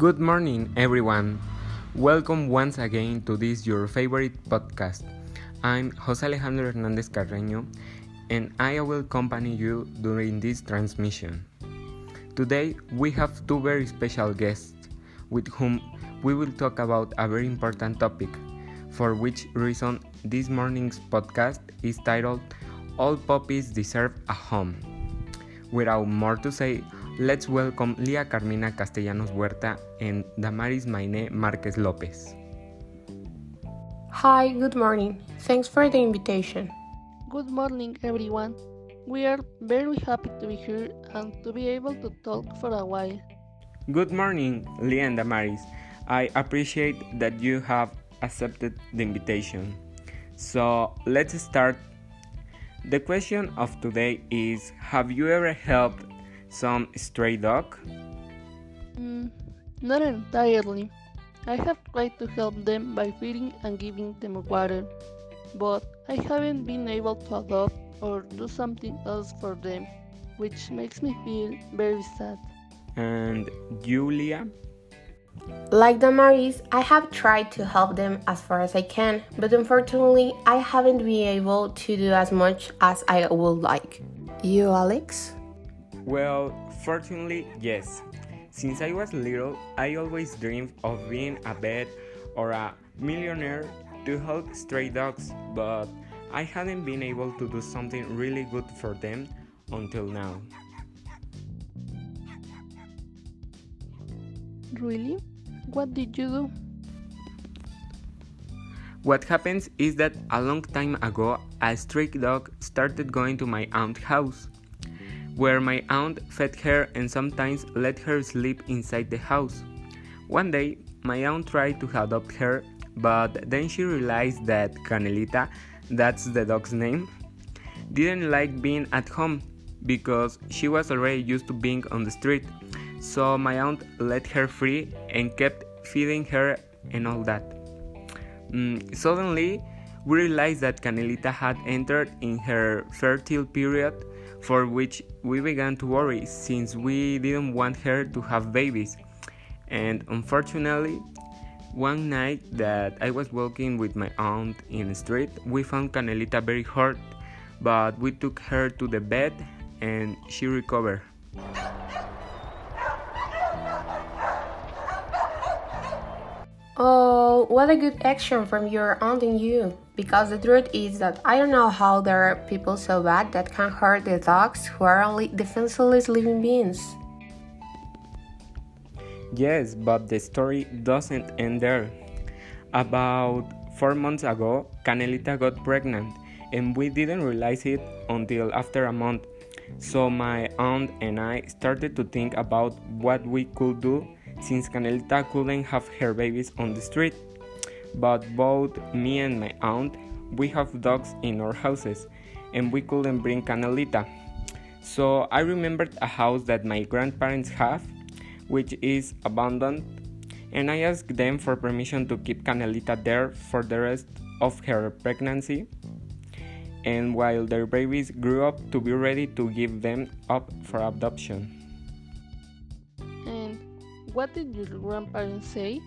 Good morning, everyone. Welcome once again to this your favorite podcast. I'm Jose Alejandro Hernandez Carreño, and I will accompany you during this transmission. Today, we have two very special guests with whom we will talk about a very important topic, for which reason this morning's podcast is titled All Puppies Deserve a Home. Without more to say, let's welcome Lia Carmina Castellanos Huerta and Damaris Maine Marquez Lopez. Hi, good morning. Thanks for the invitation. Good morning, everyone. We are very happy to be here and to be able to talk for a while. Good morning, Lia and Damaris. I appreciate that you have accepted the invitation. So let's start. The question of today is Have you ever helped some stray dog? Mm, not entirely. I have tried to help them by feeding and giving them water, but I haven't been able to adopt or do something else for them, which makes me feel very sad. And Julia? Like Damaris, I have tried to help them as far as I can, but unfortunately, I haven't been able to do as much as I would like. You, Alex? Well, fortunately, yes. Since I was little, I always dreamed of being a vet or a millionaire to help stray dogs, but I hadn't been able to do something really good for them until now. Really? What did you do? What happens is that a long time ago, a stray dog started going to my aunt's house, where my aunt fed her and sometimes let her sleep inside the house. One day, my aunt tried to adopt her, but then she realized that Canelita, that's the dog's name, didn't like being at home because she was already used to being on the street. So my aunt let her free and kept feeding her and all that. Mm, suddenly, we realized that Canelita had entered in her fertile period, for which we began to worry since we didn't want her to have babies. And unfortunately, one night that I was walking with my aunt in the street, we found Canelita very hurt, but we took her to the bed and she recovered. Oh, what a good action from your aunt and you. Because the truth is that I don't know how there are people so bad that can hurt the dogs who are only defenseless living beings. Yes, but the story doesn't end there. About four months ago, Canelita got pregnant, and we didn't realize it until after a month. So my aunt and I started to think about what we could do since Canelita couldn't have her babies on the street. But both me and my aunt, we have dogs in our houses, and we couldn't bring Canelita. So I remembered a house that my grandparents have, which is abandoned, and I asked them for permission to keep Canelita there for the rest of her pregnancy and while their babies grew up to be ready to give them up for adoption. What did your grandparents say?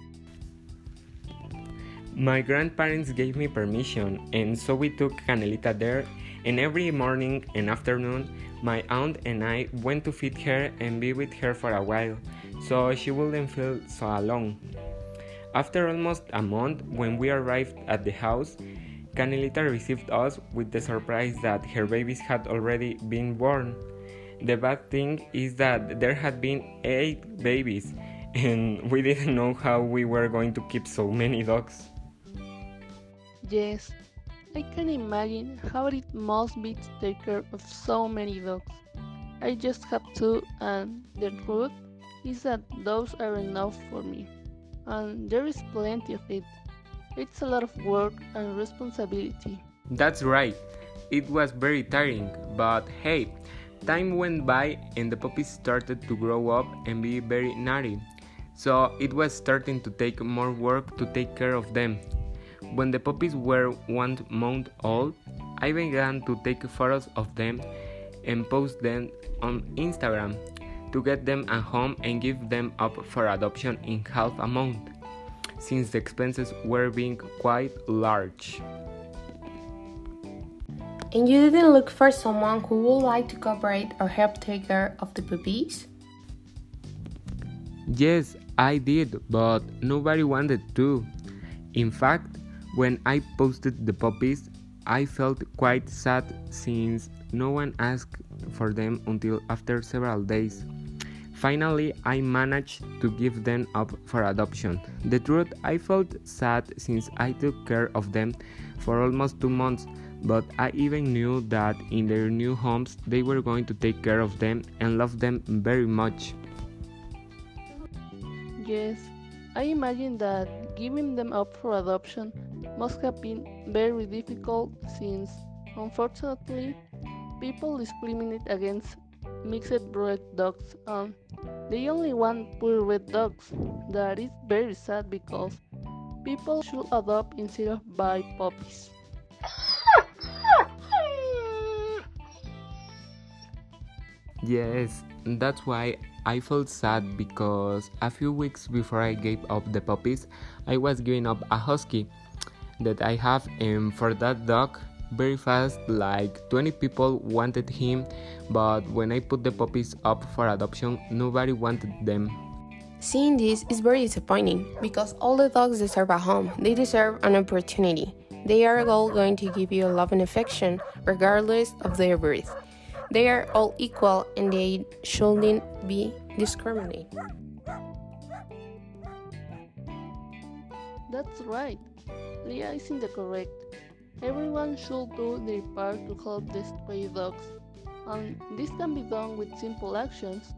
My grandparents gave me permission, and so we took Canelita there. And every morning and afternoon, my aunt and I went to feed her and be with her for a while, so she wouldn't feel so alone. After almost a month, when we arrived at the house, Canelita received us with the surprise that her babies had already been born. The bad thing is that there had been eight babies, and we didn't know how we were going to keep so many dogs. Yes, I can imagine how it must be to take care of so many dogs. I just have two, and the truth is that those are enough for me, and there is plenty of it. It's a lot of work and responsibility. That's right. It was very tiring, but hey, time went by and the puppies started to grow up and be very naughty. So it was starting to take more work to take care of them. When the puppies were one month old, I began to take photos of them and post them on Instagram. to get them a home and give them up for adoption in half a month, since the expenses were being quite large. And you didn't look for someone who would like to cooperate or help take care of the puppies? Yes, I did, but nobody wanted to. In fact, when I posted the puppies, I felt quite sad since no one asked for them until after several days. Finally, I managed to give them up for adoption. The truth, I felt sad since I took care of them for almost two months, but I even knew that in their new homes they were going to take care of them and love them very much. Yes, I imagine that giving them up for adoption must have been very difficult since, unfortunately, people discriminate against mixed breed dogs and they only want pure red dogs. That is very sad because people should adopt instead of buy puppies. Yes, that's why I felt sad because a few weeks before I gave up the puppies, I was giving up a husky that I have, and for that dog, very fast, like 20 people wanted him, but when I put the puppies up for adoption, nobody wanted them. Seeing this is very disappointing because all the dogs deserve a home, they deserve an opportunity. They are all going to give you love and affection, regardless of their breed. They are all equal and they shouldn't be discriminated. That's right. Leah is in the correct. Everyone should do their part to help the stray dogs, and this can be done with simple actions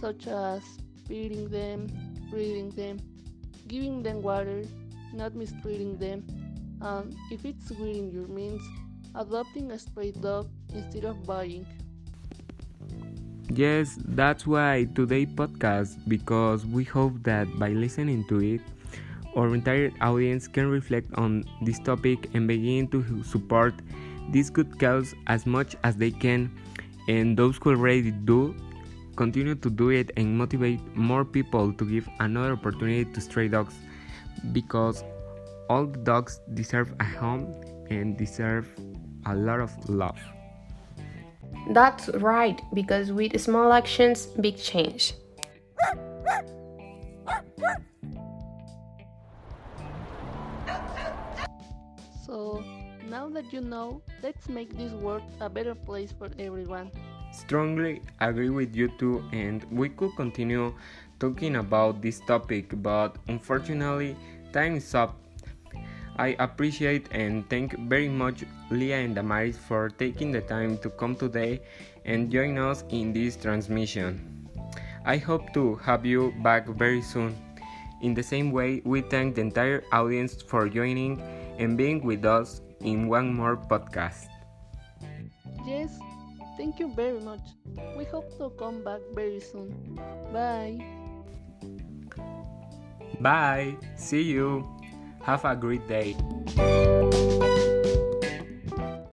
such as feeding them, feeding them, giving them water, not mistreating them, and if it's within your means, adopting a stray dog instead of buying. Yes, that's why today podcast because we hope that by listening to it our entire audience can reflect on this topic and begin to support this good cause as much as they can and those who already do continue to do it and motivate more people to give another opportunity to stray dogs because all the dogs deserve a home and deserve a lot of love. That's right, because with small actions, big change. So, now that you know, let's make this world a better place for everyone. Strongly agree with you too, and we could continue talking about this topic, but unfortunately, time is up. I appreciate and thank very much Leah and Damaris for taking the time to come today and join us in this transmission. I hope to have you back very soon. In the same way, we thank the entire audience for joining and being with us in one more podcast. Yes, thank you very much. We hope to come back very soon. Bye. Bye. See you. Have a great day.